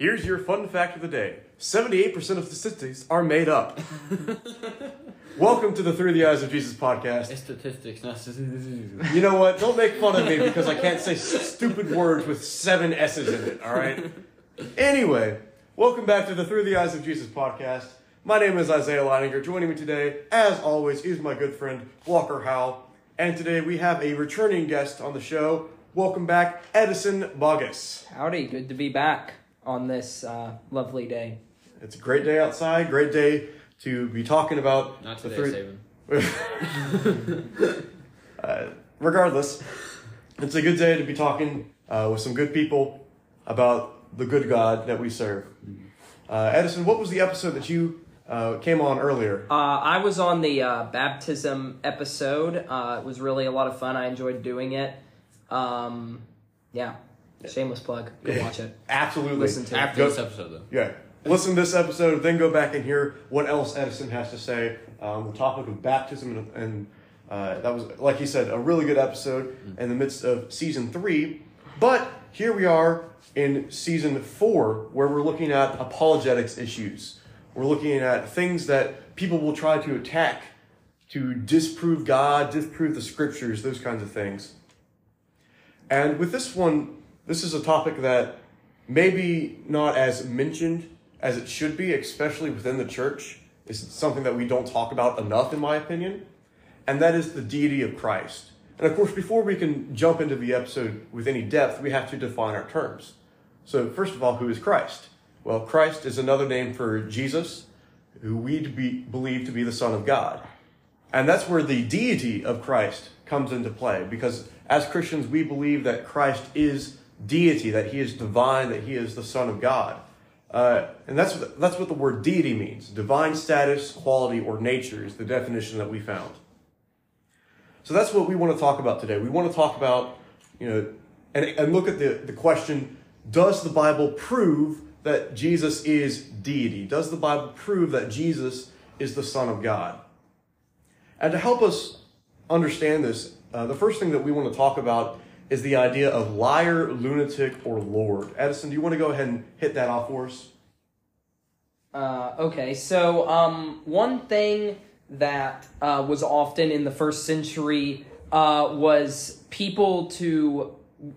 Here's your fun fact of the day 78% of statistics are made up. Welcome to the Through the Eyes of Jesus podcast. It's statistics, not statistics. You know what? Don't make fun of me because I can't say stupid words with seven S's in it, alright? Anyway, welcome back to the Through the Eyes of Jesus podcast. My name is Isaiah Leininger. Joining me today, as always, is my good friend Walker Howe. And today we have a returning guest on the show. Welcome back, Edison Boggess. Howdy, good to be back on this uh, lovely day. It's a great day outside, great day to be talking about Not the today, three- Saban. uh, regardless, it's a good day to be talking uh, with some good people about the good God that we serve. Uh, Edison, what was the episode that you uh, came on earlier? Uh, I was on the uh, baptism episode. Uh, it was really a lot of fun. I enjoyed doing it. Um, yeah, shameless plug. Go watch it. Absolutely. Listen to it. After Go- this episode, though. Yeah. Listen to this episode, then go back and hear what else Edison has to say on the topic of baptism. And, and uh, that was, like he said, a really good episode in the midst of season three. But here we are in season four, where we're looking at apologetics issues. We're looking at things that people will try to attack to disprove God, disprove the scriptures, those kinds of things. And with this one, this is a topic that maybe not as mentioned as it should be, especially within the church. It's something that we don't talk about enough, in my opinion, and that is the deity of Christ. And of course, before we can jump into the episode with any depth, we have to define our terms. So, first of all, who is Christ? Well, Christ is another name for Jesus, who we be, believe to be the Son of God. And that's where the deity of Christ comes into play because as Christians, we believe that Christ is deity, that he is divine, that he is the Son of God. Uh, and that's, what- that's what the word deity means divine status, quality, or nature is the definition that we found. So that's what we want to talk about today. We want to talk about, you know, and, and look at the, the question Does the Bible prove that Jesus is deity? Does the Bible prove that Jesus is the Son of God? And to help us understand this, uh, the first thing that we want to talk about is the idea of liar, lunatic, or Lord. Edison, do you want to go ahead and hit that off for us? Uh, okay, so um, one thing that uh, was often in the first century uh, was people to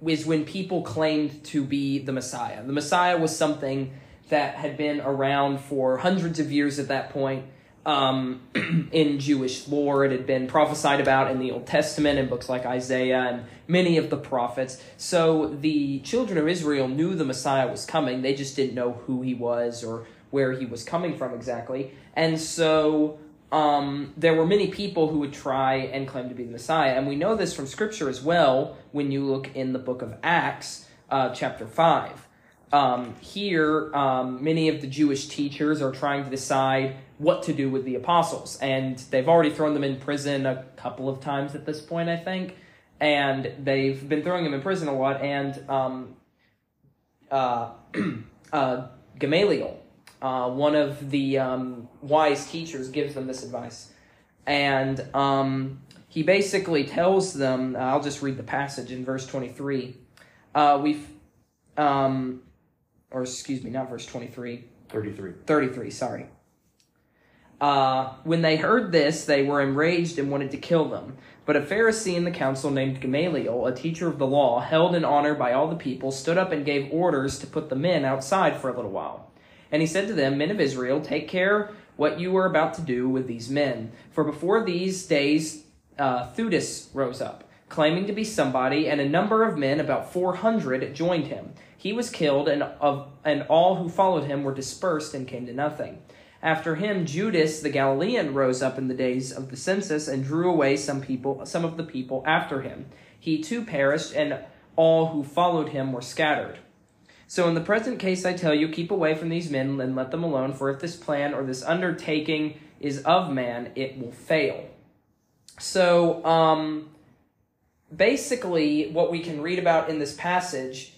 is when people claimed to be the Messiah. The Messiah was something that had been around for hundreds of years at that point. Um, in Jewish lore, it had been prophesied about in the Old Testament in books like Isaiah and many of the prophets. So the children of Israel knew the Messiah was coming. They just didn't know who he was or where he was coming from exactly. And so um, there were many people who would try and claim to be the Messiah. And we know this from Scripture as well when you look in the book of Acts, uh, chapter 5. Um, here, um, many of the Jewish teachers are trying to decide what to do with the apostles. And they've already thrown them in prison a couple of times at this point, I think. And they've been throwing them in prison a lot. And um, uh, uh, Gamaliel, uh, one of the um, wise teachers, gives them this advice. And um, he basically tells them, I'll just read the passage in verse 23. Uh, we've, um, or excuse me, not verse 23, 33. 33, sorry. Uh, when they heard this, they were enraged and wanted to kill them. But a Pharisee in the council named Gamaliel, a teacher of the law, held in honor by all the people, stood up and gave orders to put the men outside for a little while. And he said to them, Men of Israel, take care what you are about to do with these men. For before these days, uh, Theudas rose up, claiming to be somebody, and a number of men, about 400, joined him. He was killed, and, of, and all who followed him were dispersed and came to nothing. After him, Judas the Galilean rose up in the days of the census and drew away some people, some of the people after him. He too perished, and all who followed him were scattered. So in the present case, I tell you, keep away from these men and let them alone, for if this plan or this undertaking is of man, it will fail. So, um, basically, what we can read about in this passage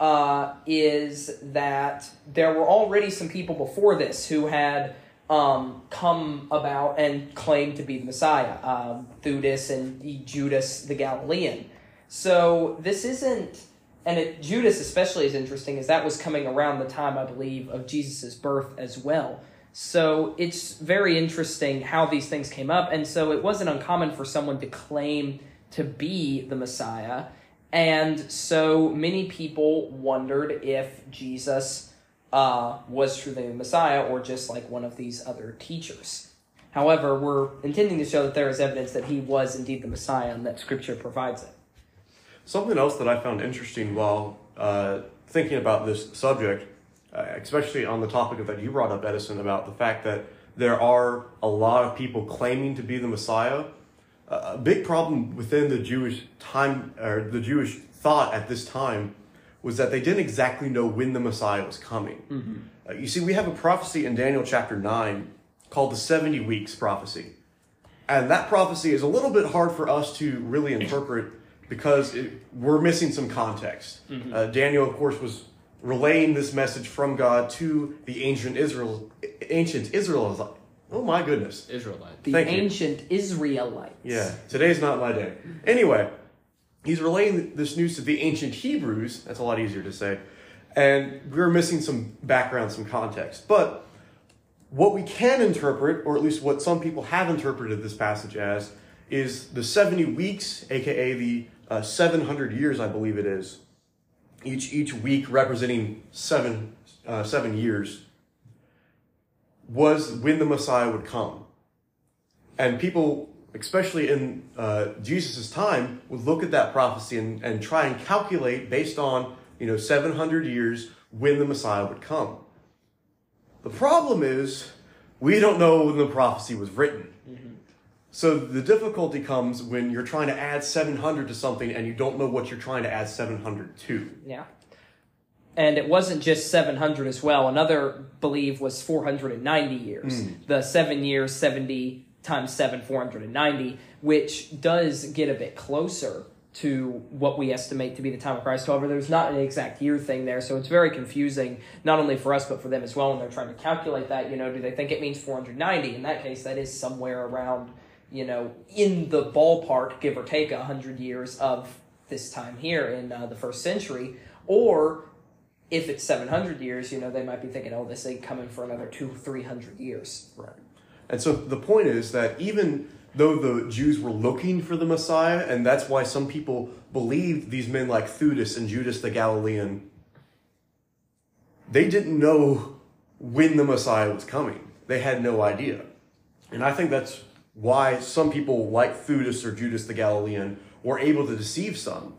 uh, is that there were already some people before this who had um, come about and claimed to be the Messiah, um, and Judas the Galilean. So this isn't and it, Judas especially is interesting, as that was coming around the time I believe of Jesus' birth as well. So it's very interesting how these things came up, and so it wasn't uncommon for someone to claim to be the Messiah, and so many people wondered if Jesus uh, was truly the Messiah or just like one of these other teachers. However, we're intending to show that there is evidence that he was indeed the Messiah and that Scripture provides it. Something else that I found interesting while uh, thinking about this subject, uh, especially on the topic of that you brought up, Edison, about the fact that there are a lot of people claiming to be the Messiah. A big problem within the Jewish time or the Jewish thought at this time was that they didn't exactly know when the Messiah was coming. Uh, you see, we have a prophecy in Daniel chapter 9 called the 70 weeks prophecy. And that prophecy is a little bit hard for us to really interpret because it, we're missing some context. Uh, Daniel, of course, was relaying this message from God to the ancient Israel, ancient Israelites. Oh my goodness! Israelite. The Thank you. ancient Israelites. Yeah, today's not my day. Anyway, he's relaying this news to the ancient Hebrews. That's a lot easier to say. And we're missing some background, some context. But what we can interpret, or at least what some people have interpreted this passage as, is the 70 weeks, aka the uh, 700 years, I believe it is. Each, each week representing seven, uh, seven years, was when the Messiah would come. And people, especially in uh, Jesus' time, would look at that prophecy and, and try and calculate based on, you know, 700 years when the Messiah would come. The problem is, we don't know when the prophecy was written. So the difficulty comes when you're trying to add 700 to something and you don't know what you're trying to add 700 to. Yeah. And it wasn't just 700 as well. Another believe was 490 years. The seven years, 70 times 7, 490, which does get a bit closer to what we estimate to be the time of Christ. However, there's not an exact year thing there, so it's very confusing, not only for us, but for them as well when they're trying to calculate that. You know, do they think it means 490? In that case, that is somewhere around, you know, in the ballpark, give or take, 100 years of this time here in uh, the first century. Or if it's 700 years, you know, they might be thinking, oh, this ain't coming for another two, 300 years. Right. And so the point is that even though the Jews were looking for the Messiah, and that's why some people believed these men like Theudas and Judas the Galilean, they didn't know when the Messiah was coming. They had no idea. And I think that's why some people like Theudas or Judas the Galilean were able to deceive some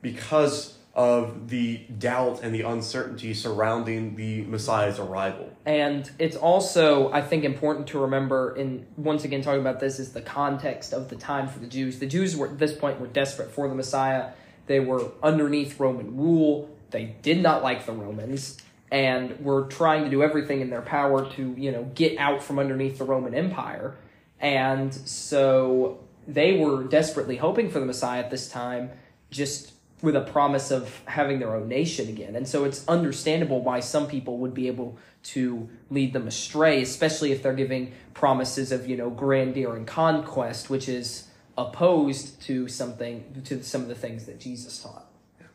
because of the doubt and the uncertainty surrounding the Messiah's arrival. And it's also, I think, important to remember, in once again talking about this, is the context of the time for the Jews. The Jews were at this point were desperate for the Messiah. They were underneath Roman rule. They did not like the Romans, and were trying to do everything in their power to, you know, get out from underneath the Roman Empire. And so they were desperately hoping for the Messiah at this time, just with a promise of having their own nation again. And so it's understandable why some people would be able to lead them astray, especially if they're giving promises of, you know, grandeur and conquest, which is opposed to something to some of the things that Jesus taught.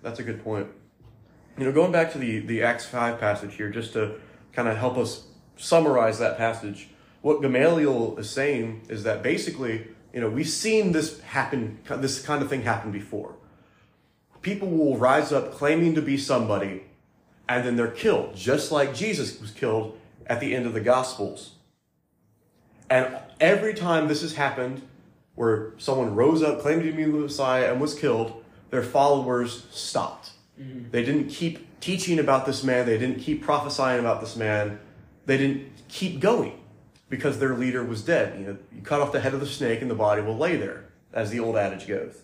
That's a good point. You know, going back to the, the Acts 5 passage here, just to kind of help us summarize that passage, what Gamaliel is saying is that basically, you know, we've seen this happen, this kind of thing happen before. People will rise up claiming to be somebody, and then they're killed, just like Jesus was killed at the end of the Gospels. And every time this has happened, where someone rose up, claimed to be the Messiah, and was killed, their followers stopped. Mm-hmm. They didn't keep teaching about this man. They didn't keep prophesying about this man. They didn't keep going because their leader was dead. You know, you cut off the head of the snake and the body will lay there, as the old adage goes.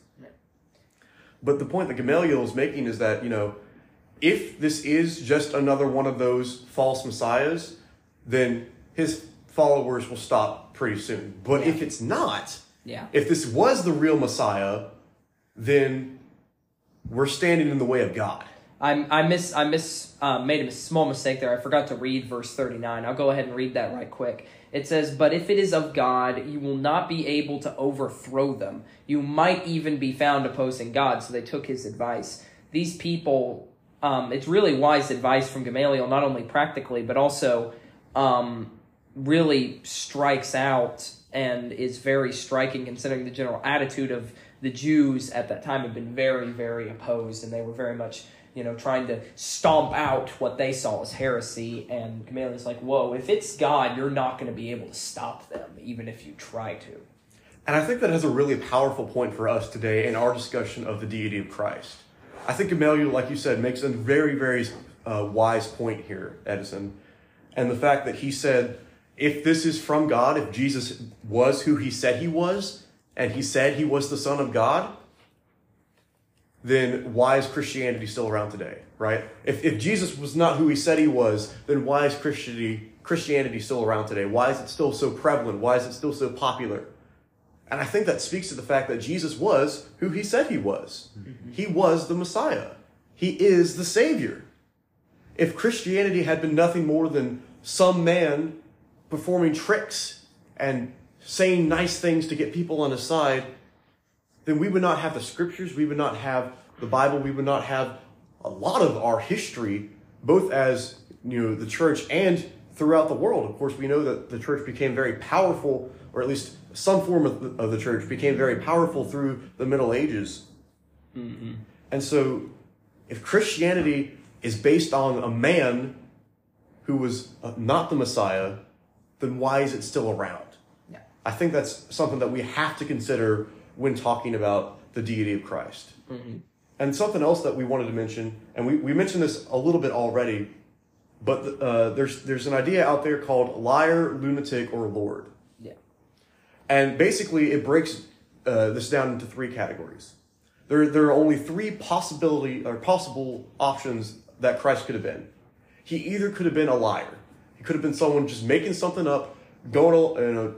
But the point that Gamaliel is making is that, you know, if this is just another one of those false messiahs, then his followers will stop pretty soon. But if it's not, Yeah. if this was the real Messiah, then we're standing in the way of God. I I miss I miss uh, made a small mistake there. I forgot to read verse thirty nine. I'll go ahead and read that right quick. It says, "But if it is of God, you will not be able to overthrow them. You might even be found opposing God." So they took his advice. these people, um, it's really wise advice from Gamaliel, not only practically, but also um, really strikes out and is very striking considering the general attitude of the Jews at that time had been very, very opposed, and they were very much, you know, trying to stomp out what they saw as heresy. And Gamaliel's like, whoa, if it's God, you're not going to be able to stop them, even if you try to. And I think that has a really powerful point for us today in our discussion of the deity of Christ. I think Gamaliel, like you said, makes a very, very uh, wise point here, Edison. And the fact that he said, if this is from God, if Jesus was who he said he was, and he said he was the Son of God, then why is Christianity still around today, right? If, if Jesus was not who he said he was, then why is Christianity, Christianity still around today? Why is it still so prevalent? Why is it still so popular? And I think that speaks to the fact that Jesus was who he said he was. Mm-hmm. He was the Messiah. He is the Savior. If Christianity had been nothing more than some man performing tricks and saying nice things to get people on his side, then we would not have the scriptures, we would not have the Bible, we would not have a lot of our history, both as you know the church and throughout the world. Of course, we know that the church became very powerful, or at least some form of the, of the church became very powerful through the Middle Ages. And so, if Christianity is based on a man who was uh, not the Messiah, then why is it still around? Yeah. I think that's something that we have to consider when talking about the deity of Christ. And something else that we wanted to mention, and we, we mentioned this a little bit already, but uh, there's there's an idea out there called liar, lunatic, or lord. Yeah. And basically, it breaks uh, this down into three categories. There, there are only three possibility or possible options that Christ could have been. He either could have been a liar. He could have been someone just making something up, going you know,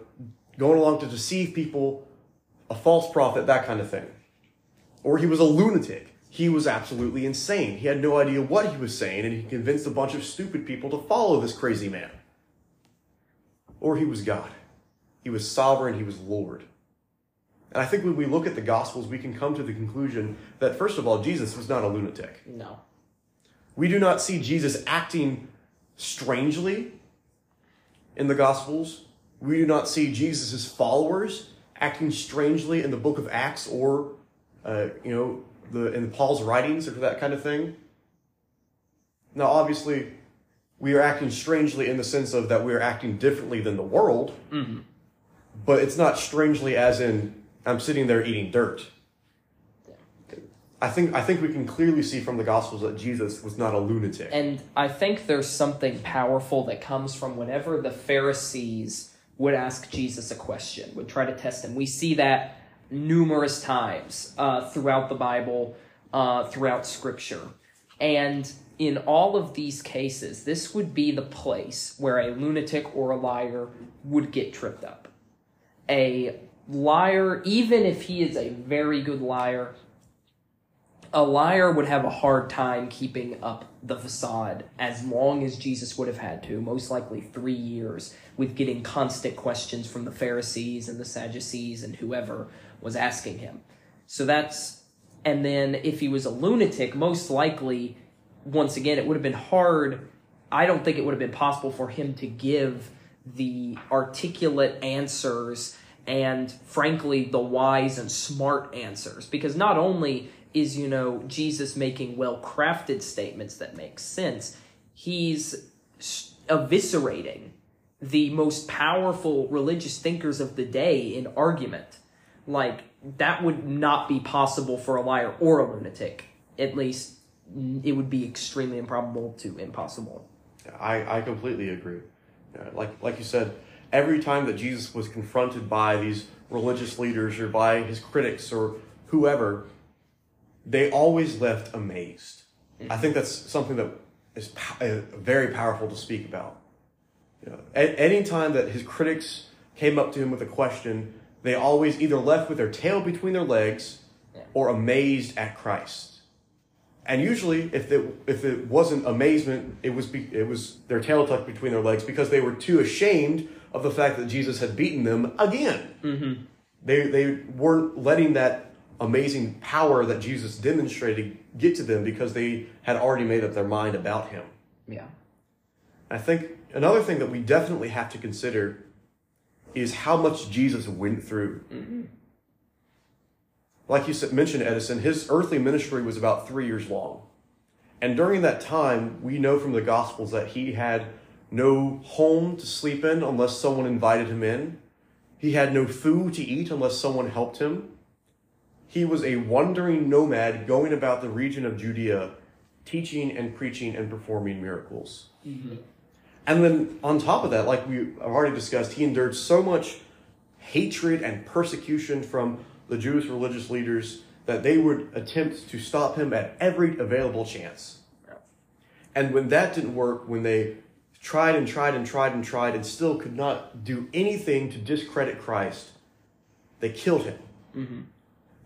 going along to deceive people, a false prophet, that kind of thing. Or he was a lunatic. He was absolutely insane. He had no idea what he was saying, and he convinced a bunch of stupid people to follow this crazy man. Or he was God. He was sovereign, he was Lord. And I think when we look at the Gospels, we can come to the conclusion that, first of all, Jesus was not a lunatic. No. We do not see Jesus acting strangely in the Gospels. We do not see Jesus' followers acting strangely in the book of Acts or, uh, you know, the in Paul's writings or that kind of thing. Now, obviously, we are acting strangely in the sense of that we are acting differently than the world, but it's not strangely as in I'm sitting there eating dirt. I think I think we can clearly see from the Gospels that Jesus was not a lunatic. And I think there's something powerful that comes from whenever the Pharisees would ask Jesus a question, would try to test him. We see that numerous times uh, throughout the Bible, uh, throughout Scripture. And in all of these cases, this would be the place where a lunatic or a liar would get tripped up. A liar, even if he is a very good liar, a liar would have a hard time keeping up the facade as long as Jesus would have had to, most likely three years, with getting constant questions from the Pharisees and the Sadducees and whoever was asking him. So that's, and then if he was a lunatic, most likely, once again, it would have been hard. I don't think it would have been possible for him to give the articulate answers and, frankly, the wise and smart answers. Because not only is, you know, Jesus making well crafted statements that make sense, he's eviscerating the most powerful religious thinkers of the day in argument. Like, that would not be possible for a liar or a lunatic. At least, it would be extremely improbable to impossible. I, I completely agree. Uh, like like you said, every time that Jesus was confronted by these religious leaders or by his critics or whoever, they always left amazed. I think that's something that is po- uh, very powerful to speak about. You know, a- any time that his critics came up to him with a question, they always either left with their tail between their legs Yeah. or amazed at Christ. And usually, if it if it wasn't amazement, it was be, it was their tail tucked between their legs because they were too ashamed of the fact that Jesus had beaten them again. Mm-hmm. They they weren't letting that amazing power that Jesus demonstrated get to them because they had already made up their mind about him. Yeah. I think another thing that we definitely have to consider is how much Jesus went through. Mm-hmm. Like you said, mentioned, Edison, his earthly ministry was about three years long. And during that time, we know from the Gospels that he had no home to sleep in unless someone invited him in. He had no food to eat unless someone helped him. He was a wandering nomad going about the region of Judea, teaching and preaching and performing miracles. Mm-hmm. And then on top of that, like we have already discussed, he endured so much hatred and persecution from the Jewish religious leaders that they would attempt to stop him at every available chance. And when that didn't work, when they tried and tried and tried and tried and still could not do anything to discredit Christ, they killed him. Mm-hmm.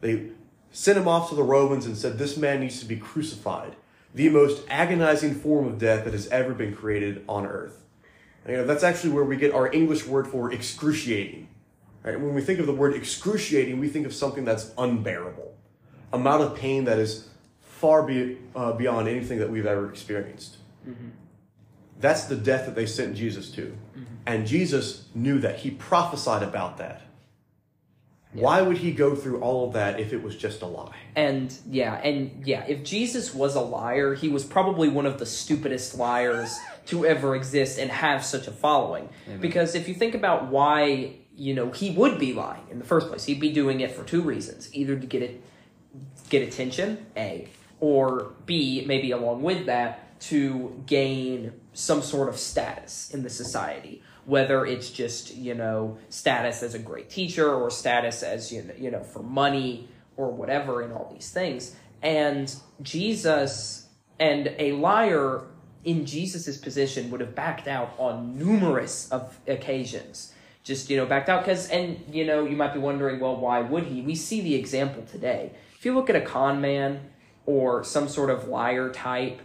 They sent him off to the Romans and said, This man needs to be crucified. The most agonizing form of death that has ever been created on earth. You know, that's actually where we get our English word for excruciating. Right? When we think of the word excruciating, we think of something that's unbearable, amount of pain that is far be, uh, beyond anything that we've ever experienced. That's the death that they sent Jesus to. And Jesus knew that. He prophesied about that. Why would he go through all of that if it was just a lie? And yeah, and yeah, if Jesus was a liar, he was probably one of the stupidest liars to ever exist and have such a following. Amen. Because if you think about why, you know, he would be lying in the first place, he'd be doing it for two reasons. Either to get it get attention, A, or B, maybe along with that, to gain some sort of status in the society. Whether it's just, you know, status as a great teacher or status as, you know, you know for money or whatever in all these things. And Jesus and a liar in Jesus's position would have backed out on numerous of occasions. Just, you know, backed out because, and, you know, you might be wondering, well, why would he? We see the example today. If you look at a con man or some sort of liar type,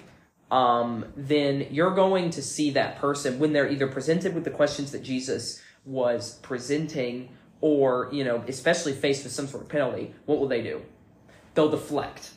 um, then you're going to see that person when they're either presented with the questions that Jesus was presenting or, you know, especially faced with some sort of penalty, what will they do? They'll deflect.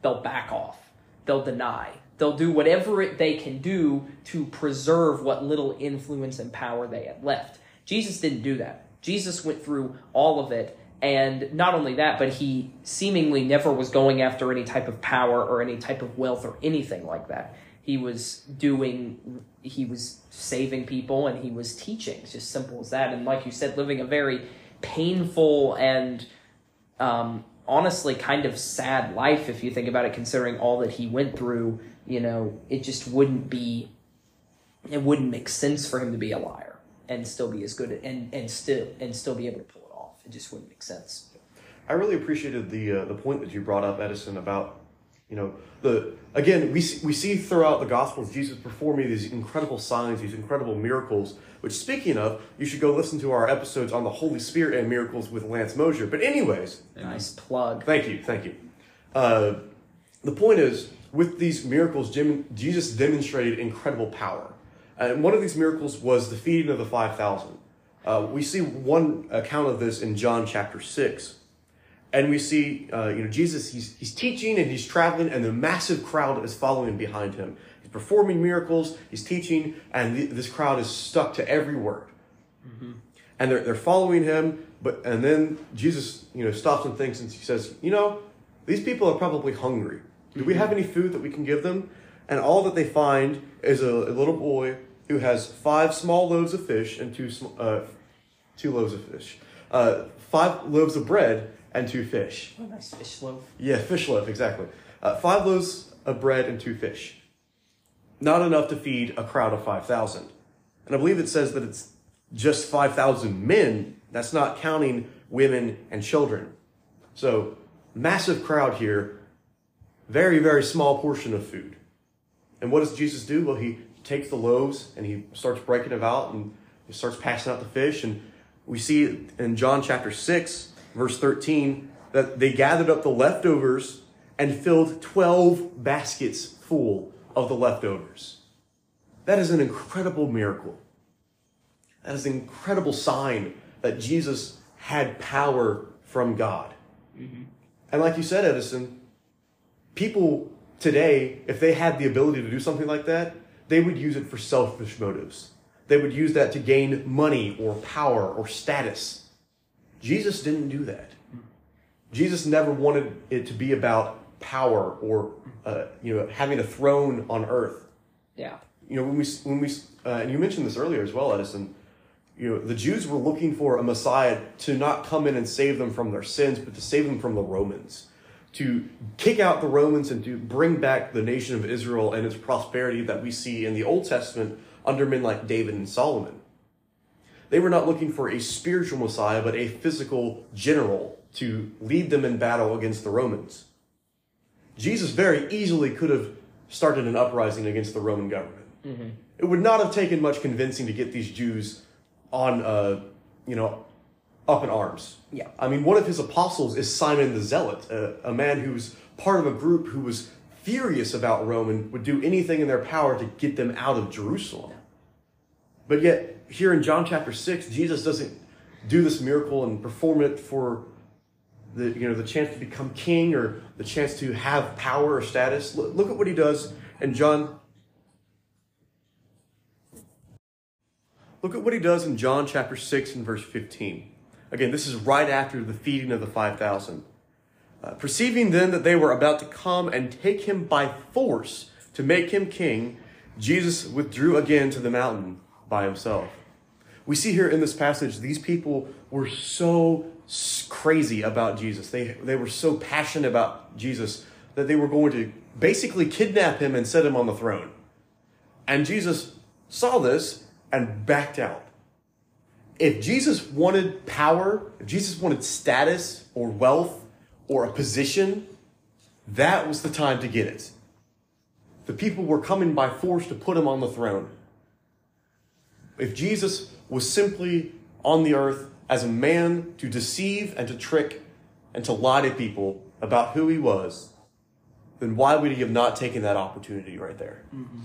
They'll back off. They'll deny. They'll do whatever it, they can do to preserve what little influence and power they had left. Jesus didn't do that. Jesus went through all of it. And not only that, but he seemingly never was going after any type of power or any type of wealth or anything like that. He was doing, he was saving people and he was teaching. It's just simple as that. And like you said, living a very painful and um, honestly kind of sad life if you think about it, considering all that he went through. You know, it just wouldn't be, it wouldn't make sense for him to be a liar and still be as good and and still and still be able to pull it just wouldn't make sense. I really appreciated the uh, the point that you brought up, Edison, about you know the again we see, we see throughout the Gospels Jesus performing these incredible signs, these incredible miracles. Which, speaking of, you should go listen to our episodes on the Holy Spirit and miracles with Lance Mosier. But anyways, Nice plug. Thank you, thank you. Uh, the point is, with these miracles, Jim, Jesus demonstrated incredible power. And one of these miracles was the feeding of the 5,000. Uh, we see one account of this in John chapter 6. And we see, uh, you know, Jesus, he's, he's teaching and he's traveling, and the massive crowd is following behind him. He's performing miracles, he's teaching, and th- this crowd is stuck to every word. And they're, they're following him but and then jesus you know stops and thinks and he says you know these people are probably hungry. Do we have any food that we can give them? And all that they find is a, a little boy who has five small loaves of fish and two sm- uh, two loaves of fish uh, five loaves of bread and two fish Oh, nice fish loaf. yeah, fish loaf, exactly. Uh, five loaves of bread and two fish. Not enough to feed a crowd of 5,000. And I believe it says that it's just 5,000 men. That's not counting women and children. So, massive crowd here, very, very small portion of food. And what does Jesus do? Well, he takes the loaves and he starts breaking them out and he starts passing out the fish. And we see in John chapter 6, verse 13, that they gathered up the leftovers and filled 12 baskets full of the leftovers. That is an incredible miracle. That is an incredible sign that Jesus had power from God. Mm-hmm. And like you said, Edison, people today, if they had the ability to do something like that, they would use it for selfish motives. They would use that to gain money or power or status. Jesus didn't do that. Jesus never wanted it to be about power or uh, you know having a throne on earth. Yeah. You know when we when we uh, and you mentioned this earlier as well, Edison. You know the Jews were looking for a Messiah to not come in and save them from their sins, but to save them from the Romans, to kick out the Romans and to bring back the nation of Israel and its prosperity that we see in the Old Testament under men like David and Solomon. They were not looking for a spiritual Messiah, but a physical general to lead them in battle against the Romans. Jesus very easily could have started an uprising against the Roman government. Mm-hmm. It would not have taken much convincing to get these Jews on, uh, you know, up in arms. Yeah. I mean, one of his apostles is Simon the Zealot, a, a man who's part of a group who was furious about Rome and would do anything in their power to get them out of Jerusalem. But yet, here in John chapter 6, Jesus doesn't do this miracle and perform it for the you know the chance to become king or the chance to have power or status. Look, look at what he does in John. Look at what he does in John chapter 6 and verse 15. Again, this is right after the feeding of the 5,000. Uh, perceiving then that they were about to come and take him by force to make him king, Jesus withdrew again to the mountain by himself. We see here in this passage, these people were so crazy about Jesus. They, they were so passionate about Jesus that they were going to basically kidnap him and set him on the throne. And Jesus saw this and backed out. If Jesus wanted power, if Jesus wanted status or wealth or a position, that was the time to get it. The people were coming by force to put him on the throne. If Jesus was simply on the earth as a man to deceive and to trick and to lie to people about who he was, then why would he have not taken that opportunity right there? Mm-hmm.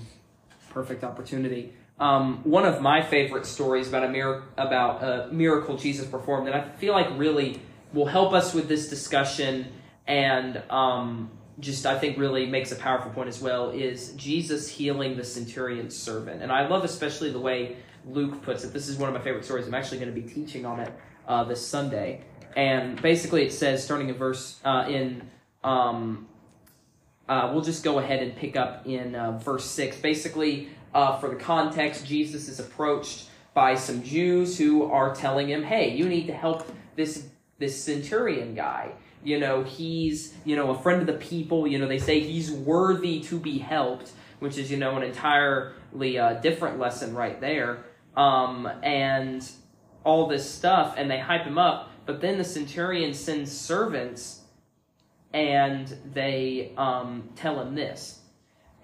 Perfect opportunity. Um, one of my favorite stories about a mir- about a miracle Jesus performed, that I feel like really will help us with this discussion, and um, just I think really makes a powerful point as well, is Jesus healing the centurion's servant, and I love especially the way Luke puts it. This is one of my favorite stories. I'm actually going to be teaching on it uh, this Sunday, and basically it says, starting in verse uh, in. Um, uh, we'll just go ahead and pick up in uh, verse 6. Basically, uh, for the context, Jesus is approached by some Jews who are telling him, hey, you need to help this, this centurion guy. You know, he's, you know, a friend of the people. You know, they say he's worthy to be helped, which is, you know, an entirely uh, different lesson right there. Um, and all this stuff, and they hype him up. But then the centurion sends servants and they um, tell him this.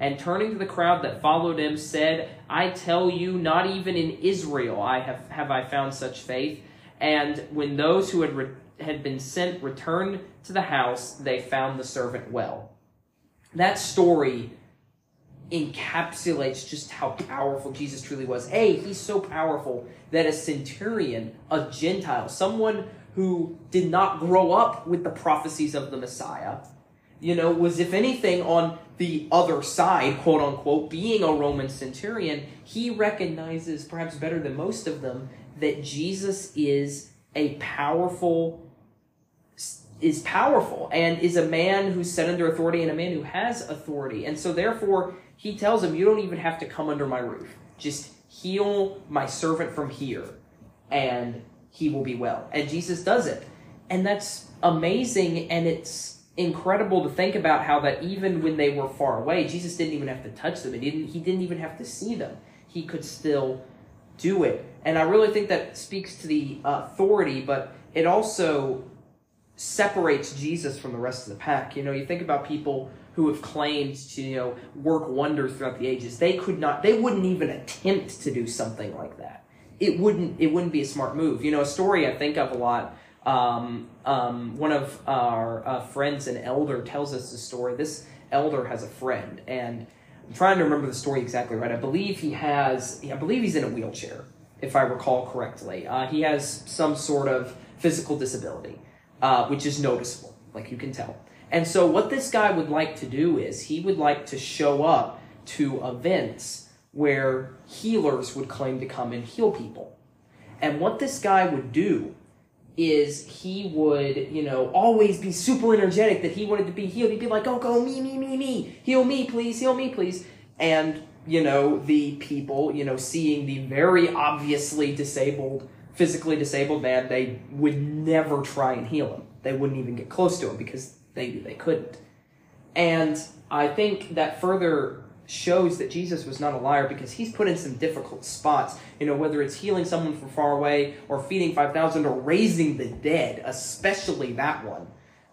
and turning to the crowd that followed him, said, I tell you, not even in Israel I have, have I found such faith. And when those who had, re- had been sent returned to the house, they found the servant well. That story encapsulates just how powerful Jesus truly was. A, he's so powerful that a centurion, a Gentile, someone who did not grow up with the prophecies of the Messiah, you know, was if anything on the other side, quote unquote, being a Roman centurion, he recognizes, perhaps better than most of them, that Jesus is a powerful is powerful and is a man who's set under authority and a man who has authority. And so therefore he tells him, You don't even have to come under my roof. Just heal my servant from here, and he will be well. And Jesus does it. And that's amazing, and it's incredible to think about how that even when they were far away, Jesus didn't even have to touch them. He didn't, he didn't even have to see them. He could still do it. And I really think that speaks to the uh, authority, but it also separates Jesus from the rest of the pack. You know, you think about people who have claimed to, you know, work wonders throughout the ages. They could not they wouldn't even attempt to do something like that. It wouldn't it wouldn't be a smart move. You know, a story I think of a lot um, um, one of our uh, friends, an elder, tells us the story. This elder has a friend, and I'm trying to remember the story exactly right. I believe he has, I believe he's in a wheelchair, if I recall correctly. Uh, he has some sort of physical disability, uh, which is noticeable, like you can tell. And so, what this guy would like to do is he would like to show up to events where healers would claim to come and heal people. And what this guy would do is he would, you know, always be super energetic that he wanted to be healed. He'd be like, oh, go, me, me, me, me. Heal me, please, heal me, please. And, you know, the people, you know, seeing the very obviously disabled, physically disabled man, they would never try and heal him. They wouldn't even get close to him because they they couldn't. And I think that further shows that Jesus was not a liar because he's put in some difficult spots. You know, whether it's healing someone from far away or feeding 5,000 or raising the dead, especially that one.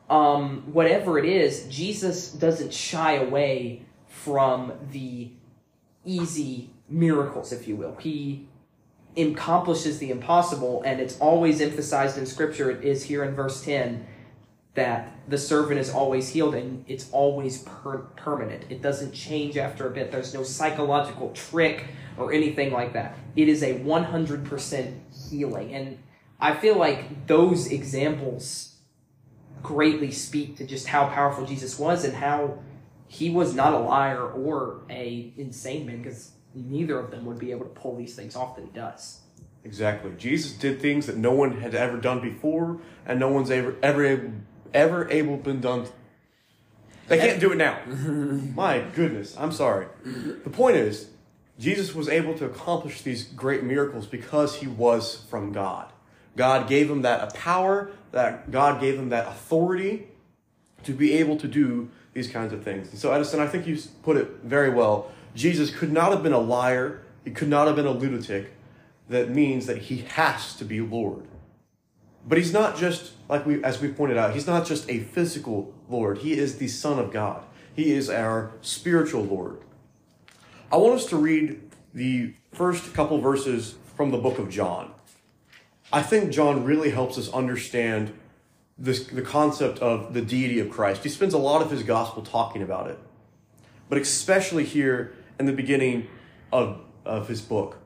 Um, whatever it is, Jesus doesn't shy away from the easy miracles, if you will. He accomplishes the impossible, and it's always emphasized in Scripture. It is here in verse 10 that the servant is always healed and it's always per- permanent. It doesn't change after a bit. There's no psychological trick or anything like that. It is a 100% healing. And I feel like those examples greatly speak to just how powerful Jesus was and how he was not a liar or a insane man because neither of them would be able to pull these things off that he does. Exactly. Jesus did things that no one had ever done before, and no one's ever ever ever able been done. They can't do it now. My goodness, I'm sorry. The point is, Jesus was able to accomplish these great miracles because he was from God. God gave him that power, that God gave him that authority to be able to do these kinds of things. And so, Edison, I think you put it very well. Jesus could not have been a liar, he could not have been a lunatic. That means that he has to be Lord. But he's not just, like we, as we pointed out, he's not just a physical Lord. He is the Son of God. He is our spiritual Lord. I want us to read the first couple verses from the book of John. I think John really helps us understand this, the concept of the deity of Christ. He spends a lot of his gospel talking about it, but especially here in the beginning of, of his book.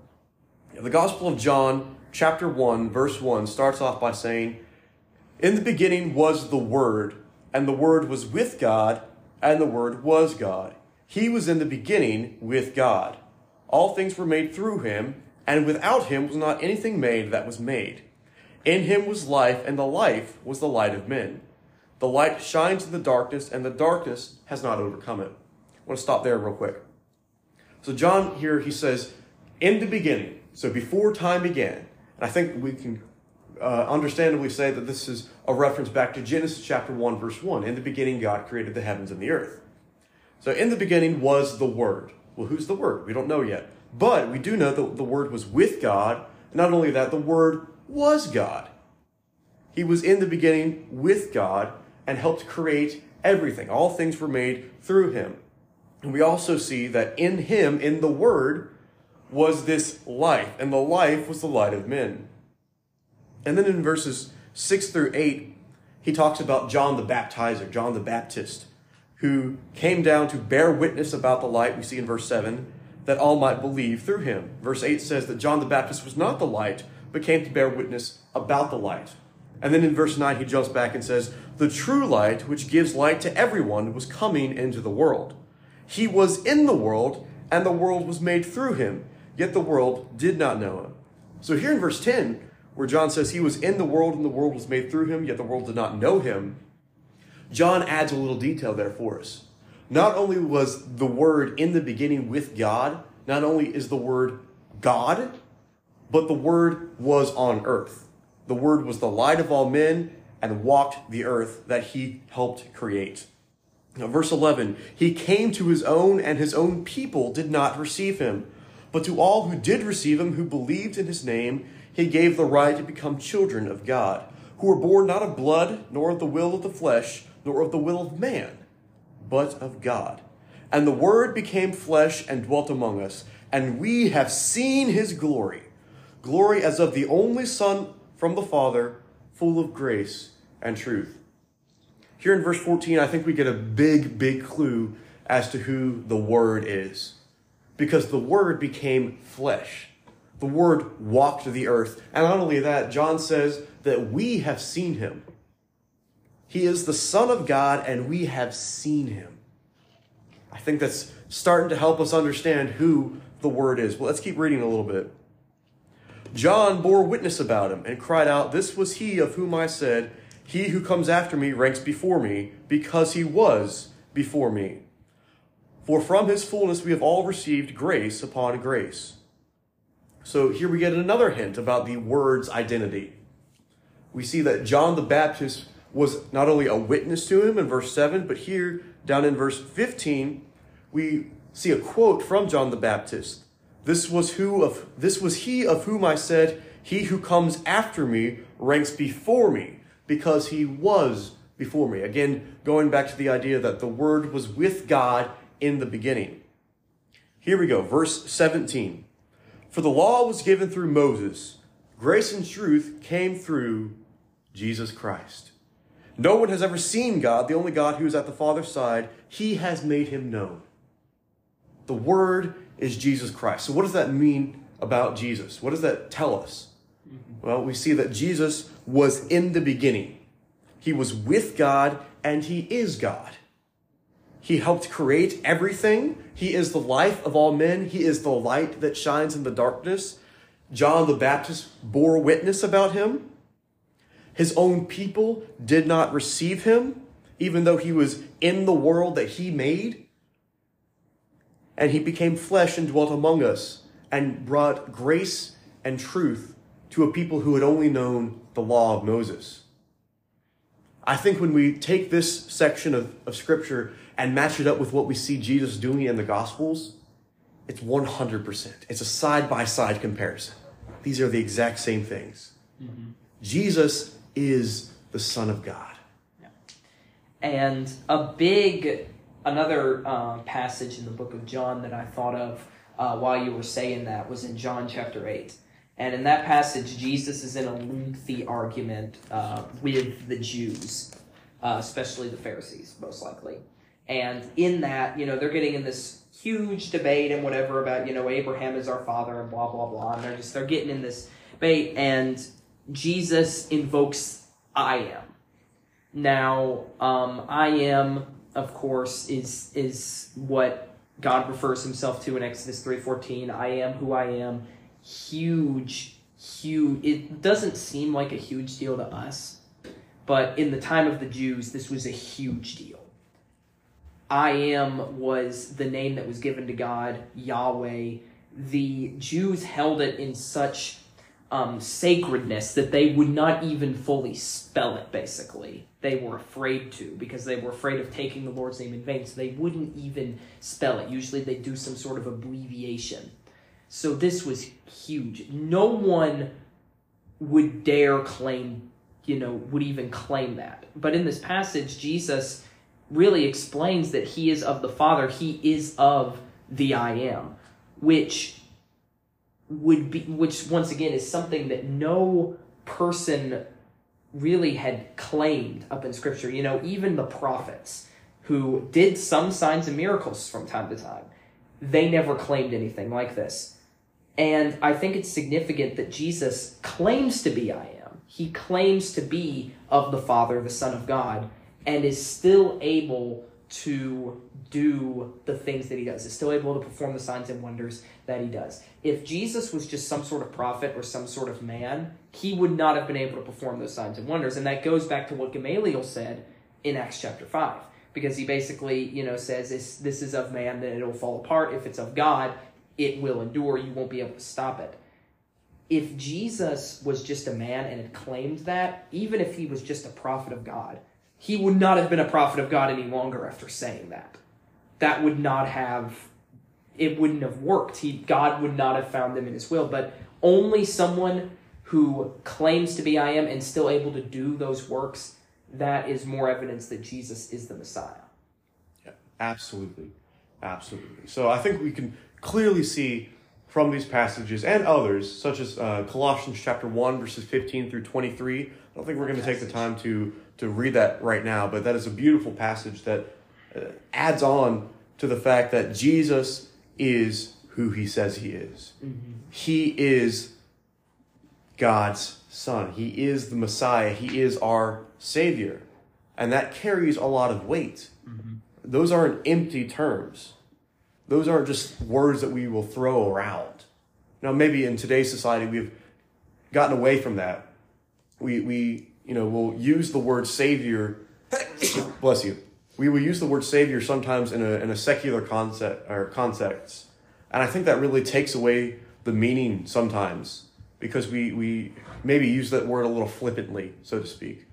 The Gospel of John chapter 1, verse 1 starts off by saying, In the beginning was the Word, and the Word was with God, and the Word was God. He was in the beginning with God. All things were made through him, and without him was not anything made that was made. In him was life, and the life was the light of men. The light shines in the darkness, and the darkness has not overcome it. I want to stop there real quick. So, John here, he says, In the beginning, so before time began, and I think we can uh, understandably say that this is a reference back to Genesis chapter 1, verse 1. In the beginning, God created the heavens and the earth. So, in the beginning was the Word. Well, who's the Word? We don't know yet. But we do know that the Word was with God. Not only that, the Word was God. He was in the beginning with God and helped create everything. All things were made through him. And we also see that in him, in the Word, was this life, and the life was the light of men. And then in verses 6 through 8, he talks about John the Baptizer, John the Baptist, who came down to bear witness about the light, we see in verse 7, that all might believe through him. Verse 8 says that John the Baptist was not the light, but came to bear witness about the light. And then in verse 9, he jumps back and says, The true light, which gives light to everyone, was coming into the world. He was in the world, and the world was made through him, yet the world did not know him. So here in verse 10, where John says he was in the world and the world was made through him, yet the world did not know him, John adds a little detail there for us. Not only was the Word in the beginning with God, not only is the Word God, but the Word was on earth. The Word was the light of all men and walked the earth that he helped create. Now, verse 11 He came to his own, and his own people did not receive him. But to all who did receive him, who believed in his name, he gave the right to become children of God, who were born not of blood, nor of the will of the flesh, nor of the will of man, but of God. And the Word became flesh and dwelt among us, and we have seen his glory glory as of the only Son from the Father, full of grace and truth. Here in verse 14, I think we get a big, big clue as to who the Word is. Because the Word became flesh. The Word walked the earth. And not only that, John says that we have seen him. He is the Son of God, and we have seen him. I think that's starting to help us understand who the Word is. Well, let's keep reading a little bit. John bore witness about him and cried out, This was he of whom I said, He who comes after me ranks before me, because he was before me. For from his fullness we have all received grace upon grace. So here we get another hint about the word's identity. We see that John the Baptist was not only a witness to him in verse 7, but here down in verse 15, we see a quote from John the Baptist. This was who of this was he of whom I said, He who comes after me ranks before me, because he was before me. Again, going back to the idea that the word was with God in the beginning. Here we go, verse 17. For the law was given through Moses, grace and truth came through Jesus Christ. No one has ever seen God, the only God who is at the Father's side. He has made him known. The Word is Jesus Christ. So, what does that mean about Jesus? What does that tell us? Well, we see that Jesus was in the beginning. He was with God and he is God. He helped create everything. He is the life of all men. He is the light that shines in the darkness. John the Baptist bore witness about him. His own people did not receive him, even though he was in the world that he made. And he became flesh and dwelt among us and brought grace and truth to a people who had only known the law of Moses. I think when we take this section of, of Scripture and match it up with what we see Jesus doing in the Gospels, it's 100%. It's a side by side comparison. These are the exact same things. Mm-hmm. Jesus is the Son of God. Yeah. And a big another um, passage in the book of John that I thought of uh, while you were saying that was in John chapter 8. And in that passage, Jesus is in a lengthy argument uh, with the Jews, uh, especially the Pharisees, most likely. And in that, you know, they're getting in this huge debate and whatever about, you know, Abraham is our father and blah, blah, blah. And they're just, they're getting in this debate. And Jesus invokes I am. Now, um, I am of course, is is what God refers himself to in Exodus 3:14. I am who I am. Huge, huge. It doesn't seem like a huge deal to us, but in the time of the Jews, this was a huge deal. I am was the name that was given to God, Yahweh. The Jews held it in such um, sacredness that they would not even fully spell it, basically. They were afraid to because they were afraid of taking the Lord's name in vain. So they wouldn't even spell it. Usually they do some sort of abbreviation. So this was huge. No one would dare claim, you know, would even claim that. But in this passage, Jesus really explains that he is of the Father, he is of the I am, which would be which once again is something that no person really had claimed up in scripture. You know even the prophets who did some signs and miracles from time to time they never claimed anything like this. And i think it's significant that jesus claims to be i am. He claims to be of the father the son of god and is still able to do the things that he does, is still able to perform the signs and wonders that he does. If Jesus was just some sort of prophet or some sort of man, he would not have been able to perform those signs and wonders. And that goes back to what Gamaliel said in Acts chapter 5. Because he basically, you know, says this, this is of man, then it'll fall apart. If it's of God, it will endure. You won't be able to stop it. If Jesus was just a man and had claimed that, even if he was just a prophet of God, he would not have been a prophet of God any longer after saying that. That would not have it wouldn't have worked. He God would not have found them in his will, but only someone who claims to be I am and still able to do those works, that is more evidence that Jesus is the Messiah. Yeah, absolutely. Absolutely. So I think we can clearly see from these passages and others, such as uh, Colossians chapter 1, verses 15 through 23. I don't think we're going to take the time to, to read that right now, but that is a beautiful passage that uh, adds on to the fact that Jesus is who he says he is. He is God's Son, He is the Messiah, He is our Savior. And that carries a lot of weight. Those aren't empty terms those aren't just words that we will throw around. Now, maybe in today's society, we've gotten away from that. We, we you know, will use the word savior, bless you. We will use the word savior sometimes in a, in a secular concept or context. And I think that really takes away the meaning sometimes because we, we maybe use that word a little flippantly, so to speak.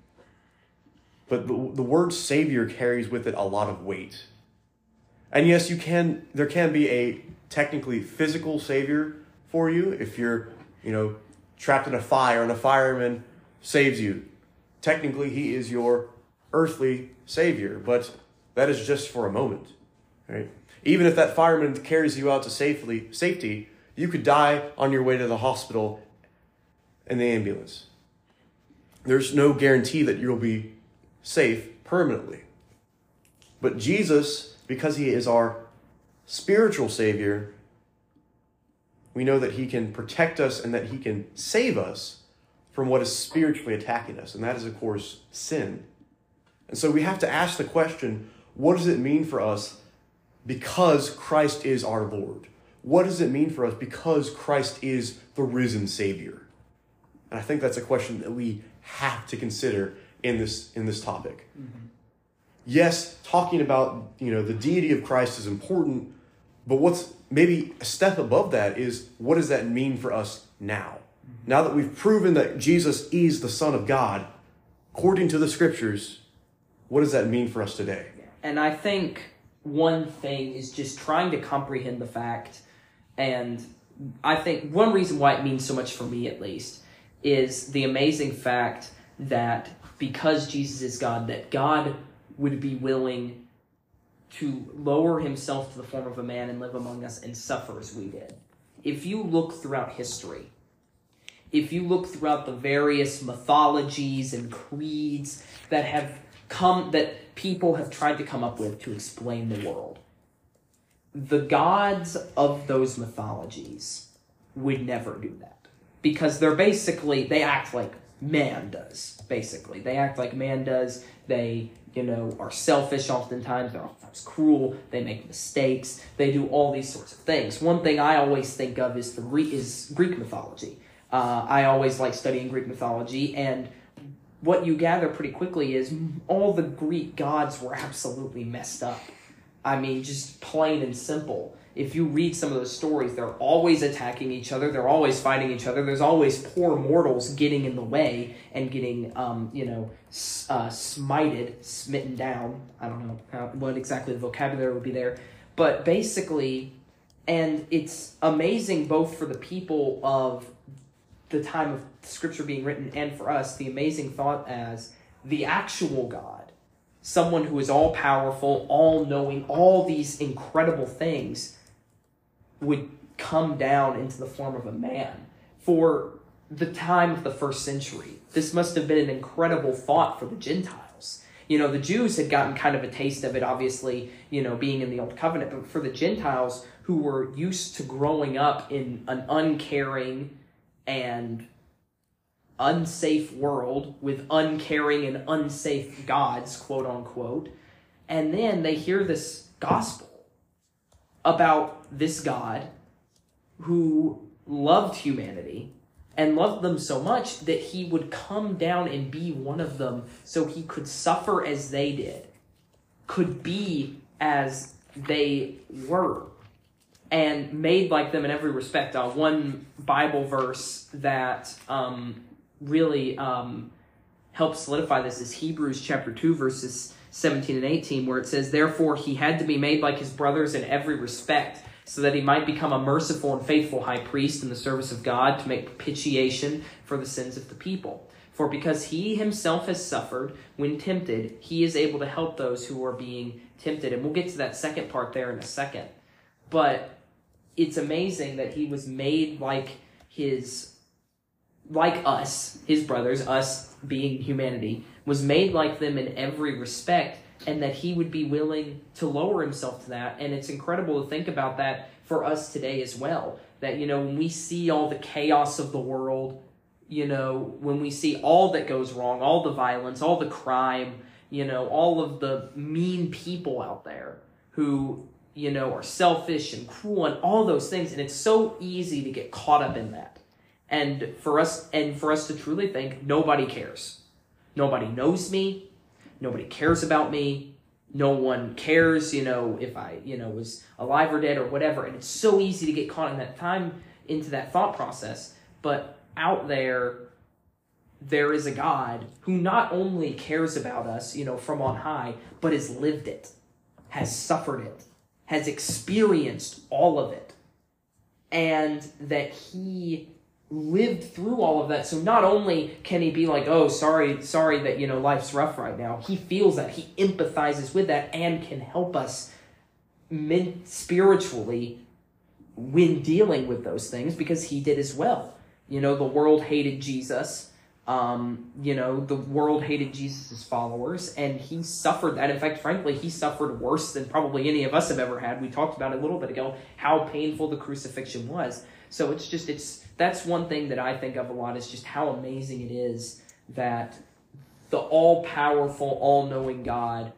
But the, the word savior carries with it a lot of weight. And yes, you can there can be a technically physical savior for you if you're, you know, trapped in a fire and a fireman saves you. Technically, he is your earthly savior, but that is just for a moment. Right? Even if that fireman carries you out to safely safety, you could die on your way to the hospital in the ambulance. There's no guarantee that you'll be safe permanently. But Jesus because he is our spiritual Savior, we know that he can protect us and that he can save us from what is spiritually attacking us, and that is, of course, sin. And so we have to ask the question what does it mean for us because Christ is our Lord? What does it mean for us because Christ is the risen Savior? And I think that's a question that we have to consider in this in this topic. Mm-hmm. Yes, talking about you know the deity of Christ is important, but what's maybe a step above that is what does that mean for us now? Mm-hmm. Now that we've proven that Jesus is the Son of God, according to the scriptures, what does that mean for us today? And I think one thing is just trying to comprehend the fact, and I think one reason why it means so much for me at least is the amazing fact that because Jesus is God, that God would be willing to lower himself to the form of a man and live among us and suffer as we did. If you look throughout history, if you look throughout the various mythologies and creeds that have come that people have tried to come up with to explain the world, the gods of those mythologies would never do that. Because they're basically they act like man does basically. They act like man does. They you know, are selfish oftentimes, they're oftentimes cruel, they make mistakes, they do all these sorts of things. One thing I always think of is the is Greek mythology. Uh, I always like studying Greek mythology, and what you gather pretty quickly is all the Greek gods were absolutely messed up. I mean, just plain and simple if you read some of those stories, they're always attacking each other. They're always fighting each other. There's always poor mortals getting in the way and getting, um, you know, uh, smited, smitten down. I don't know how, what exactly the vocabulary would be there, but basically, and it's amazing both for the people of the time of scripture being written and for us, the amazing thought as the actual God, someone who is all powerful, all knowing, all these incredible things would come down into the form of a man for the time of the first century. This must have been an incredible thought for the Gentiles. You know, the Jews had gotten kind of a taste of it, obviously, you know, being in the Old Covenant, but for the Gentiles who were used to growing up in an uncaring and unsafe world with uncaring and unsafe gods, quote unquote, and then they hear this gospel about this God who loved humanity and loved them so much that he would come down and be one of them so he could suffer as they did, could be as they were, and made like them in every respect. Uh, one Bible verse that um, really um, helps solidify this is Hebrews chapter 2, verses 17 and 18, where it says, Therefore he had to be made like his brothers in every respect so that he might become a merciful and faithful high priest in the service of God to make propitiation for the sins of the people. For because he himself has suffered when tempted, he is able to help those who are being tempted. And we'll get to that second part there in a second. But it's amazing that he was made like his like us, his brothers, us being humanity, was made like them in every respect, and that he would be willing to lower himself to that. And it's incredible to think about that for us today as well. That, you know, when we see all the chaos of the world, you know, when we see all that goes wrong, all the violence, all the crime, you know, all of the mean people out there who, you know, are selfish and cruel and all those things. And it's so easy to get caught up in that and for us and for us to truly think nobody cares nobody knows me nobody cares about me. No one cares you know if i you know was alive or dead or whatever. And it's so easy to get caught in that time into that thought process. But out there there is a god who not only cares about us you know from on high but has lived it has suffered it has experienced all of it. And that he lived through all of that. So not only can he be like, "Oh, sorry, sorry that you know life's rough right now," he feels that he empathizes with that and can help us men- spiritually when dealing with those things because he did as well. You know, the world hated Jesus. Um, you know, the world hated Jesus' followers, and he suffered that. In fact, frankly, he suffered worse than probably any of us have ever had. We talked about it a little bit ago how painful the crucifixion was. So it's just it's that's one thing that I think of a lot is just how amazing it is that the all powerful, all knowing God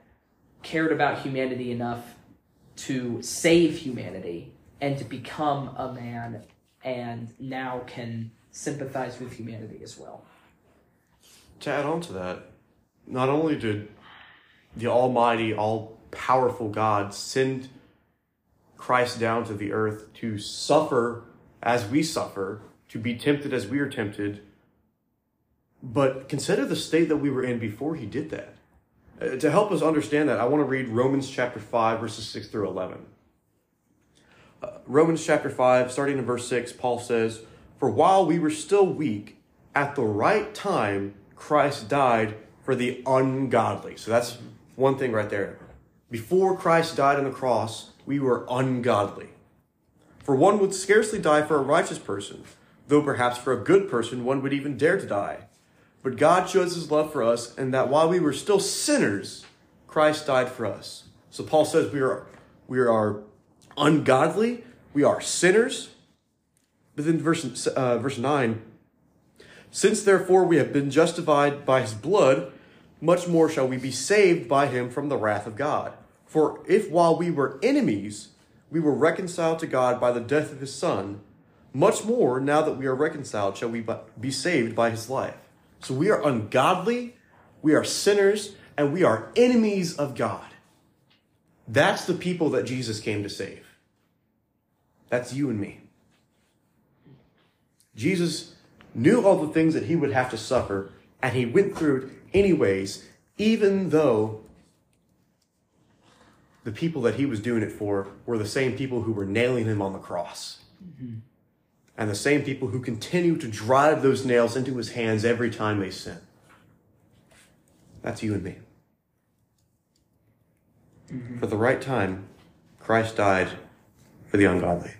cared about humanity enough to save humanity and to become a man and now can sympathize with humanity as well. To add on to that, not only did the Almighty, all powerful God send Christ down to the earth to suffer as we suffer, to be tempted as we are tempted, but consider the state that we were in before he did that. Uh, to help us understand that, I want to read Romans chapter 5, verses 6 through 11. Uh, Romans chapter 5, starting in verse 6, Paul says, For while we were still weak, at the right time, Christ died for the ungodly. So that's one thing right there. Before Christ died on the cross, we were ungodly. For one would scarcely die for a righteous person, though perhaps for a good person one would even dare to die. But God shows his love for us, and that while we were still sinners, Christ died for us. So Paul says we are we are ungodly, we are sinners. But then verse uh, verse nine, since therefore we have been justified by his blood, much more shall we be saved by him from the wrath of God. For if while we were enemies, we were reconciled to God by the death of his Son, much more now that we are reconciled shall we be saved by his life. So we are ungodly, we are sinners, and we are enemies of God. That's the people that Jesus came to save. That's you and me. Jesus knew all the things that he would have to suffer, and he went through it anyways, even though the people that he was doing it for were the same people who were nailing him on the cross. Mm-hmm. And the same people who continue to drive those nails into his hands every time they sin. That's you and me. Mm-hmm. For the right time, Christ died for the ungodly.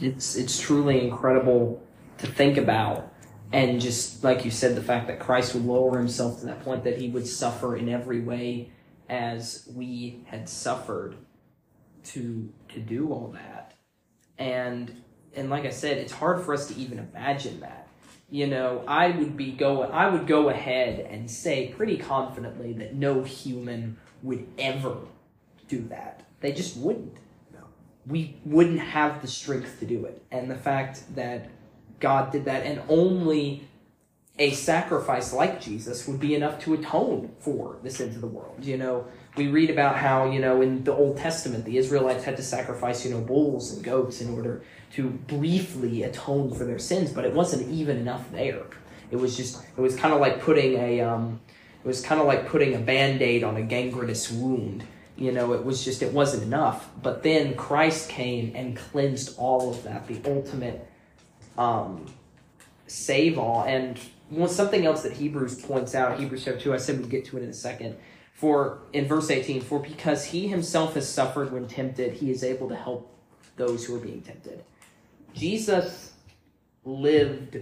It's it's truly incredible to think about and just like you said the fact that Christ would lower himself to that point that he would suffer in every way as we had suffered to to do all that. And and like i said it's hard for us to even imagine that. You know i would be going i would go ahead and say pretty confidently that no human would ever do that. They just wouldn't. No. we wouldn't have the strength to do it. And the fact that god did that and only a sacrifice like Jesus would be enough to atone for the sins of the world. You know, we read about how, you know, in the Old Testament, the Israelites had to sacrifice, you know, bulls and goats in order to briefly atone for their sins, but it wasn't even enough there. It was just, it was kind of like putting a, um, it was kind of like putting a band aid on a gangrenous wound. You know, it was just, it wasn't enough. But then Christ came and cleansed all of that, the ultimate um, save all. And one, something else that Hebrews points out, Hebrews chapter 2, I said we'd get to it in a second. For in verse 18, for because he himself has suffered when tempted, he is able to help those who are being tempted. Jesus lived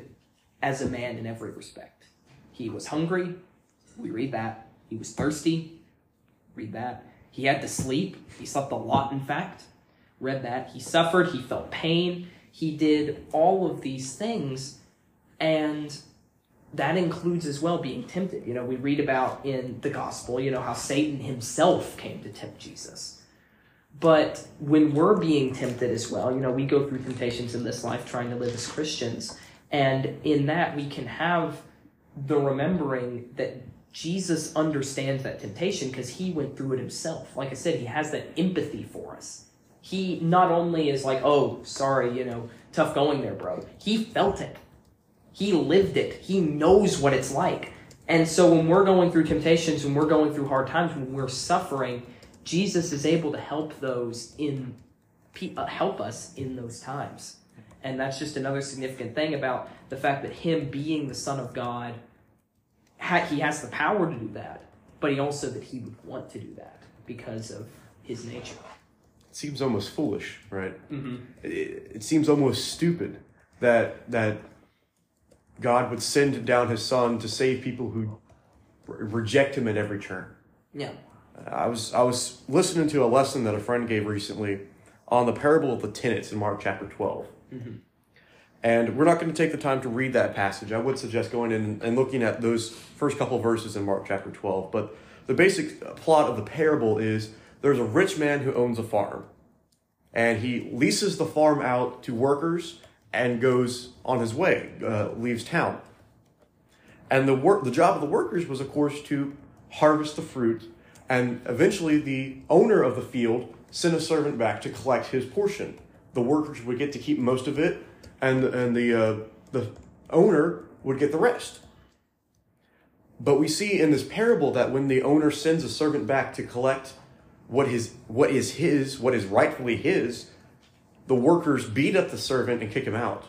as a man in every respect. He was hungry, we read that. He was thirsty, read that. He had to sleep, he slept a lot, in fact, read that. He suffered, he felt pain, he did all of these things, and that includes as well being tempted. You know, we read about in the gospel, you know, how Satan himself came to tempt Jesus. But when we're being tempted as well, you know, we go through temptations in this life trying to live as Christians. And in that, we can have the remembering that Jesus understands that temptation because he went through it himself. Like I said, he has that empathy for us. He not only is like, oh, sorry, you know, tough going there, bro. He felt it. He lived it. He knows what it's like. And so when we're going through temptations, when we're going through hard times, when we're suffering, Jesus is able to help those in uh, help us in those times. And that's just another significant thing about the fact that him being the son of God, he has the power to do that, but he also that he would want to do that because of his nature. It seems almost foolish, right? Mm-hmm. It, it seems almost stupid that that God would send down His Son to save people who reject Him at every turn. Yeah. I was I was listening to a lesson that a friend gave recently on the parable of the tenants in Mark chapter 12 mm-hmm. And we're not going to take the time to read that passage. I would suggest going in and looking at those first couple verses in Mark chapter 12. But the basic plot of the parable is there's a rich man who owns a farm, and he leases the farm out to workers and goes on his way, uh, leaves town. And the work, the job of the workers was, of course, to harvest the fruit, and eventually the owner of the field sent a servant back to collect his portion. The workers would get to keep most of it, and and the uh, the owner would get the rest. But we see in this parable that when the owner sends a servant back to collect what his what is his, what is rightfully his, the workers beat up the servant and kick him out.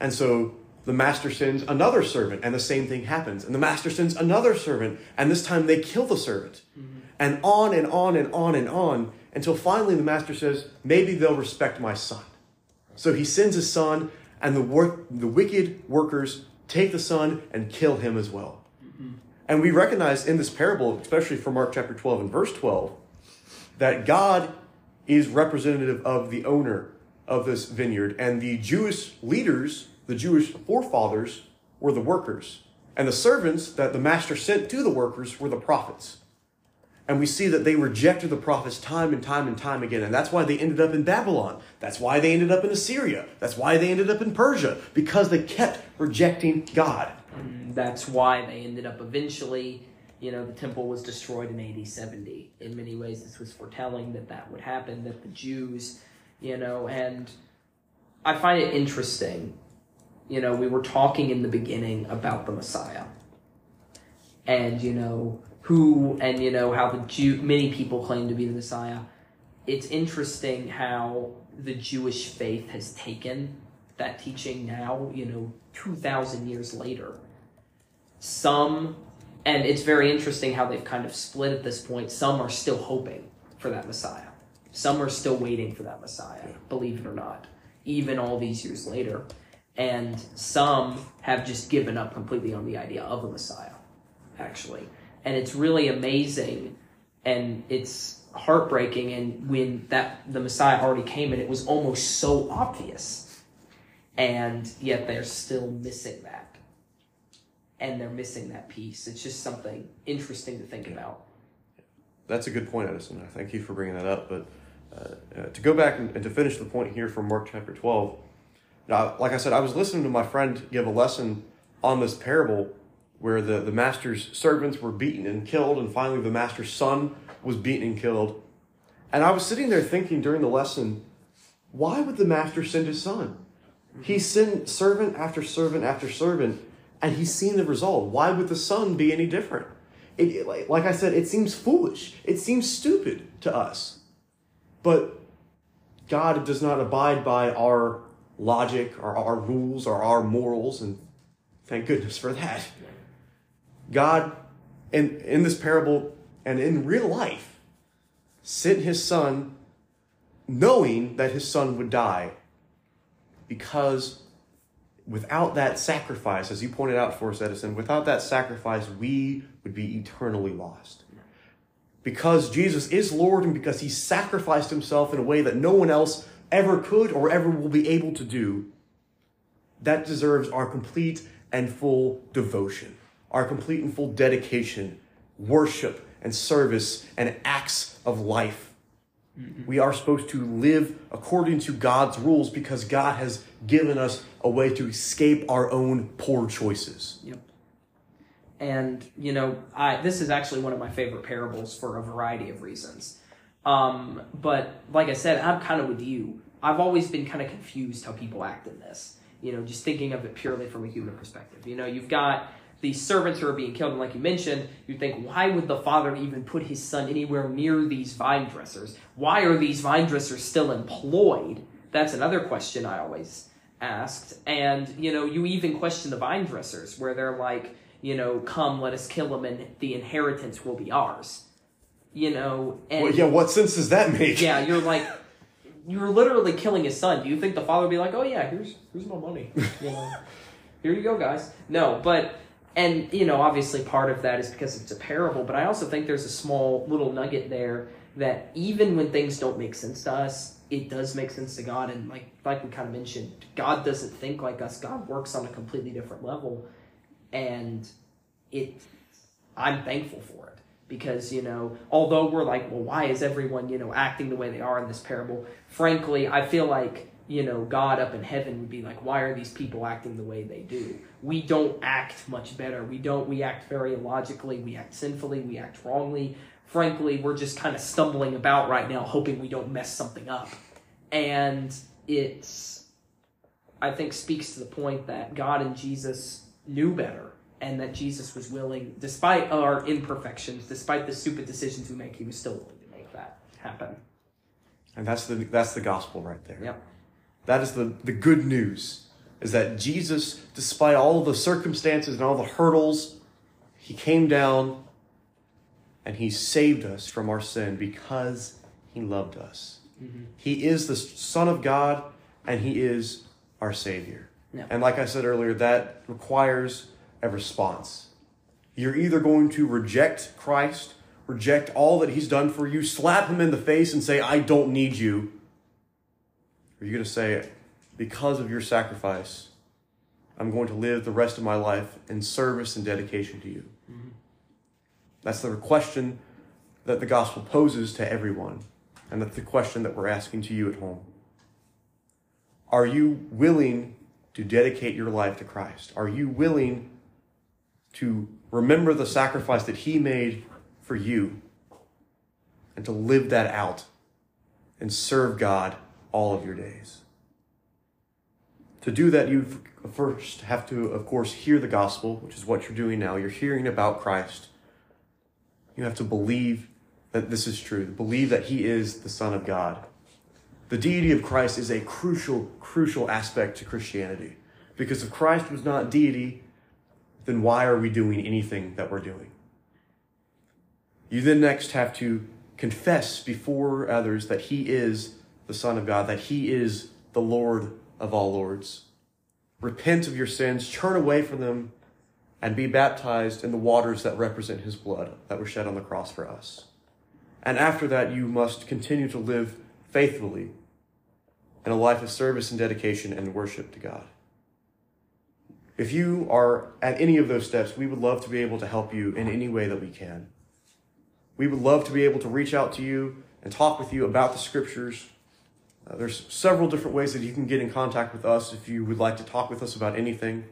And so the master sends another servant, and the same thing happens. And the master sends another servant, and this time they kill the servant. Mm-hmm. And on and on and on and on until finally the master says, maybe they'll respect my son. So he sends his son, and the, work, the wicked workers take the son and kill him as well. Mm-hmm. And we recognize in this parable, especially from Mark chapter 12 and verse 12, that God is representative of the owner of this vineyard, and the Jewish leaders, the Jewish forefathers, were the workers. And the servants that the master sent to the workers were the prophets. And we see that they rejected the prophets time and time and time again. And that's why they ended up in Babylon. That's why they ended up in Assyria. That's why they ended up in Persia, because they kept rejecting God. Mm, that's why they ended up eventually you know, the temple was destroyed in AD 70. In many ways, this was foretelling that that would happen, that the Jews, you know, and I find it interesting. You know, we were talking in the beginning about the Messiah. And, you know, who, and, you know, how the Jew, many people claim to be the Messiah. It's interesting how the Jewish faith has taken that teaching now, you know, 2,000 years later. Some and it's very interesting how they've kind of split at this point. Some are still hoping for that Messiah. Some are still waiting for that Messiah, believe it or not, even all these years later. And some have just given up completely on the idea of a Messiah, actually. And it's really amazing and it's heartbreaking and when that the Messiah already came and it was almost so obvious. And yet they're still missing that and they're missing that piece. It's just something interesting to think about. That's a good point, Edison. I thank you for bringing that up. But uh, uh, to go back and, and, to finish the point here from Mark chapter 12, now, like I said, I was listening to my friend give a lesson on this parable where the, the master's servants were beaten and killed, and finally the master's son was beaten and killed. And I was sitting there thinking during the lesson, why would the master send his son? He sent servant after servant after servant and he's seen the result. Why would the son be any different? It, it- like, like I said, it seems foolish. It seems stupid to us. But God does not abide by our logic or our rules or our morals, and thank goodness for that. God, in, in this parable and in real life, sent his son knowing that his son would die because without that sacrifice, as you pointed out for us, Edison, without that sacrifice, we would be eternally lost. Because Jesus is Lord and because he sacrificed himself in a way that no one else ever could or ever will be able to do, that deserves our complete and full devotion, our complete and full dedication, worship, and service, and acts of life. We are supposed to live according to God's rules because God has given us a way to escape our own poor choices. Yep. And you know, I this is actually one of my favorite parables for a variety of reasons. Um, but like I said, I'm kind of with you. I've always been kind of confused how people act in this. You know, just thinking of it purely from a human perspective. You know, you've got these servants who are being killed, and like you mentioned, you think, why would the father even put his son anywhere near these vine dressers? Why are these vine dressers still employed? That's another question I always asked. And, you know, you even question the vine dressers, where they're like, you know, come, let us kill him, and the inheritance will be ours. You know, and Well, yeah, what sense does that make? yeah, you're like, you're literally killing his son. Do you think the father would be like, oh yeah, here's here's my money, you know, here you go, guys? No, but and you know, obviously part of that is because it's a parable, but I also think there's a small little nugget there that even when things don't make sense to us, it does make sense to God, and like like we kind of mentioned, God doesn't think like us. God works on a completely different level, and it I'm thankful for it because you know although we're like well why is everyone you know acting the way they are in this parable? Frankly I feel like you know God up in heaven would be like why are these people acting the way they do we don't act much better we don't we act very illogically we act sinfully we act wrongly frankly we're just kind of stumbling about right now hoping we don't mess something up and it's I think speaks to the point that God and Jesus knew better and that Jesus was willing, despite our imperfections, despite the stupid decisions we make, he was still willing to make that happen. And that's the that's the gospel right there. Yep. That is the, the good news. Is that Jesus, despite all of the circumstances and all the hurdles, he came down and he saved us from our sin because he loved us. Mm-hmm. He is the Son of God and he is our Savior. And like I said earlier, that requires a response. You're either going to reject Christ, reject all that he's done for you, slap him in the face and say, I don't need you. Or you're going to say, because of your sacrifice, I'm going to live the rest of my life in service and dedication to you. Mm-hmm. That's the question that the gospel poses to everyone. And that's the question that we're asking to you at home. Are you willing to dedicate your life to Christ? Are you willing to remember the sacrifice that He made for you and to live that out and serve God all of your days? To do that, you first have to, of course, hear the gospel, which is what you're doing now. You're hearing about Christ. You have to believe that this is true, believe that He is the Son of God. The deity of Christ is a crucial, crucial aspect to Christianity. Because if Christ was not deity, then why are we doing anything that we're doing? You then next have to confess before others that He is the Son of God, that He is the Lord of all lords. Repent of your sins, turn away from them, and be baptized in the waters that represent His blood that were shed on the cross for us. And after that, you must continue to live faithfully in a life of service and dedication and worship to God. If you are at any of those steps, we would love to be able to help you in any way that we can. We would love to be able to reach out to you and talk with you about the scriptures. Uh, there's several different ways that you can get in contact with us if you would like to talk with us about anything.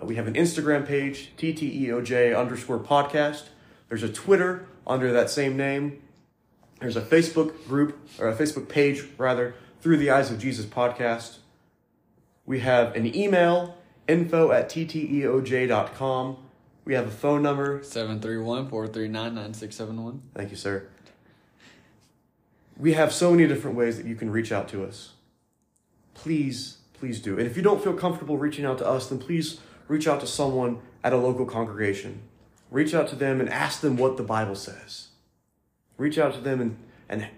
Uh, we have an Instagram page, TTEOJ underscore podcast. There's a Twitter under that same name. There's a Facebook group, or a Facebook page, rather, through the Eyes of Jesus podcast. We have an email, info at tteoj.com. We have a phone number. 731-439-9671. Thank you, sir. We have so many different ways that you can reach out to us. Please, please do. And if you don't feel comfortable reaching out to us, then please reach out to someone at a local congregation. Reach out to them and ask them what the Bible says. Reach out to them and, and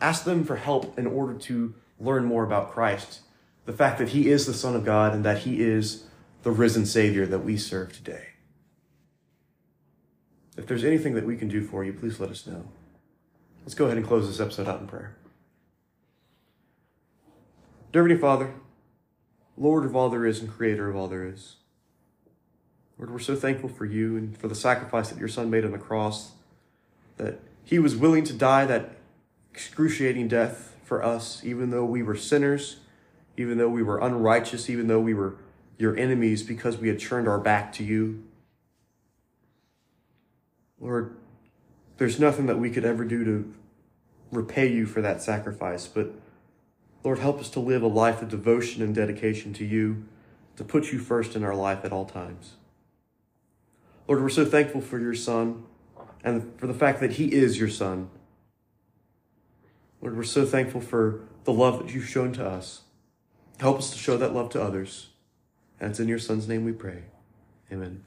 ask them for help in order to learn more about Christ. The fact that He is the Son of God and that He is the risen Savior that we serve today. If there's anything that we can do for you, please let us know. Let's go ahead and close this episode out in prayer. Dear Heavenly Father, Lord of all there is and Creator of all there is, Lord, we're so thankful for you and for the sacrifice that your Son made on the cross, that He was willing to die that excruciating death for us, even though we were sinners, even though we were unrighteous, even though we were your enemies because we had turned our back to you. Lord, there's nothing that we could ever do to repay you for that sacrifice, but Lord, help us to live a life of devotion and dedication to you, to put you first in our life at all times. Lord, we're so thankful for your Son and for the fact that he is your Son. Lord, we're so thankful for the love that you've shown to us. Help us to show that love to others. And it's in your Son's name we pray. Amen.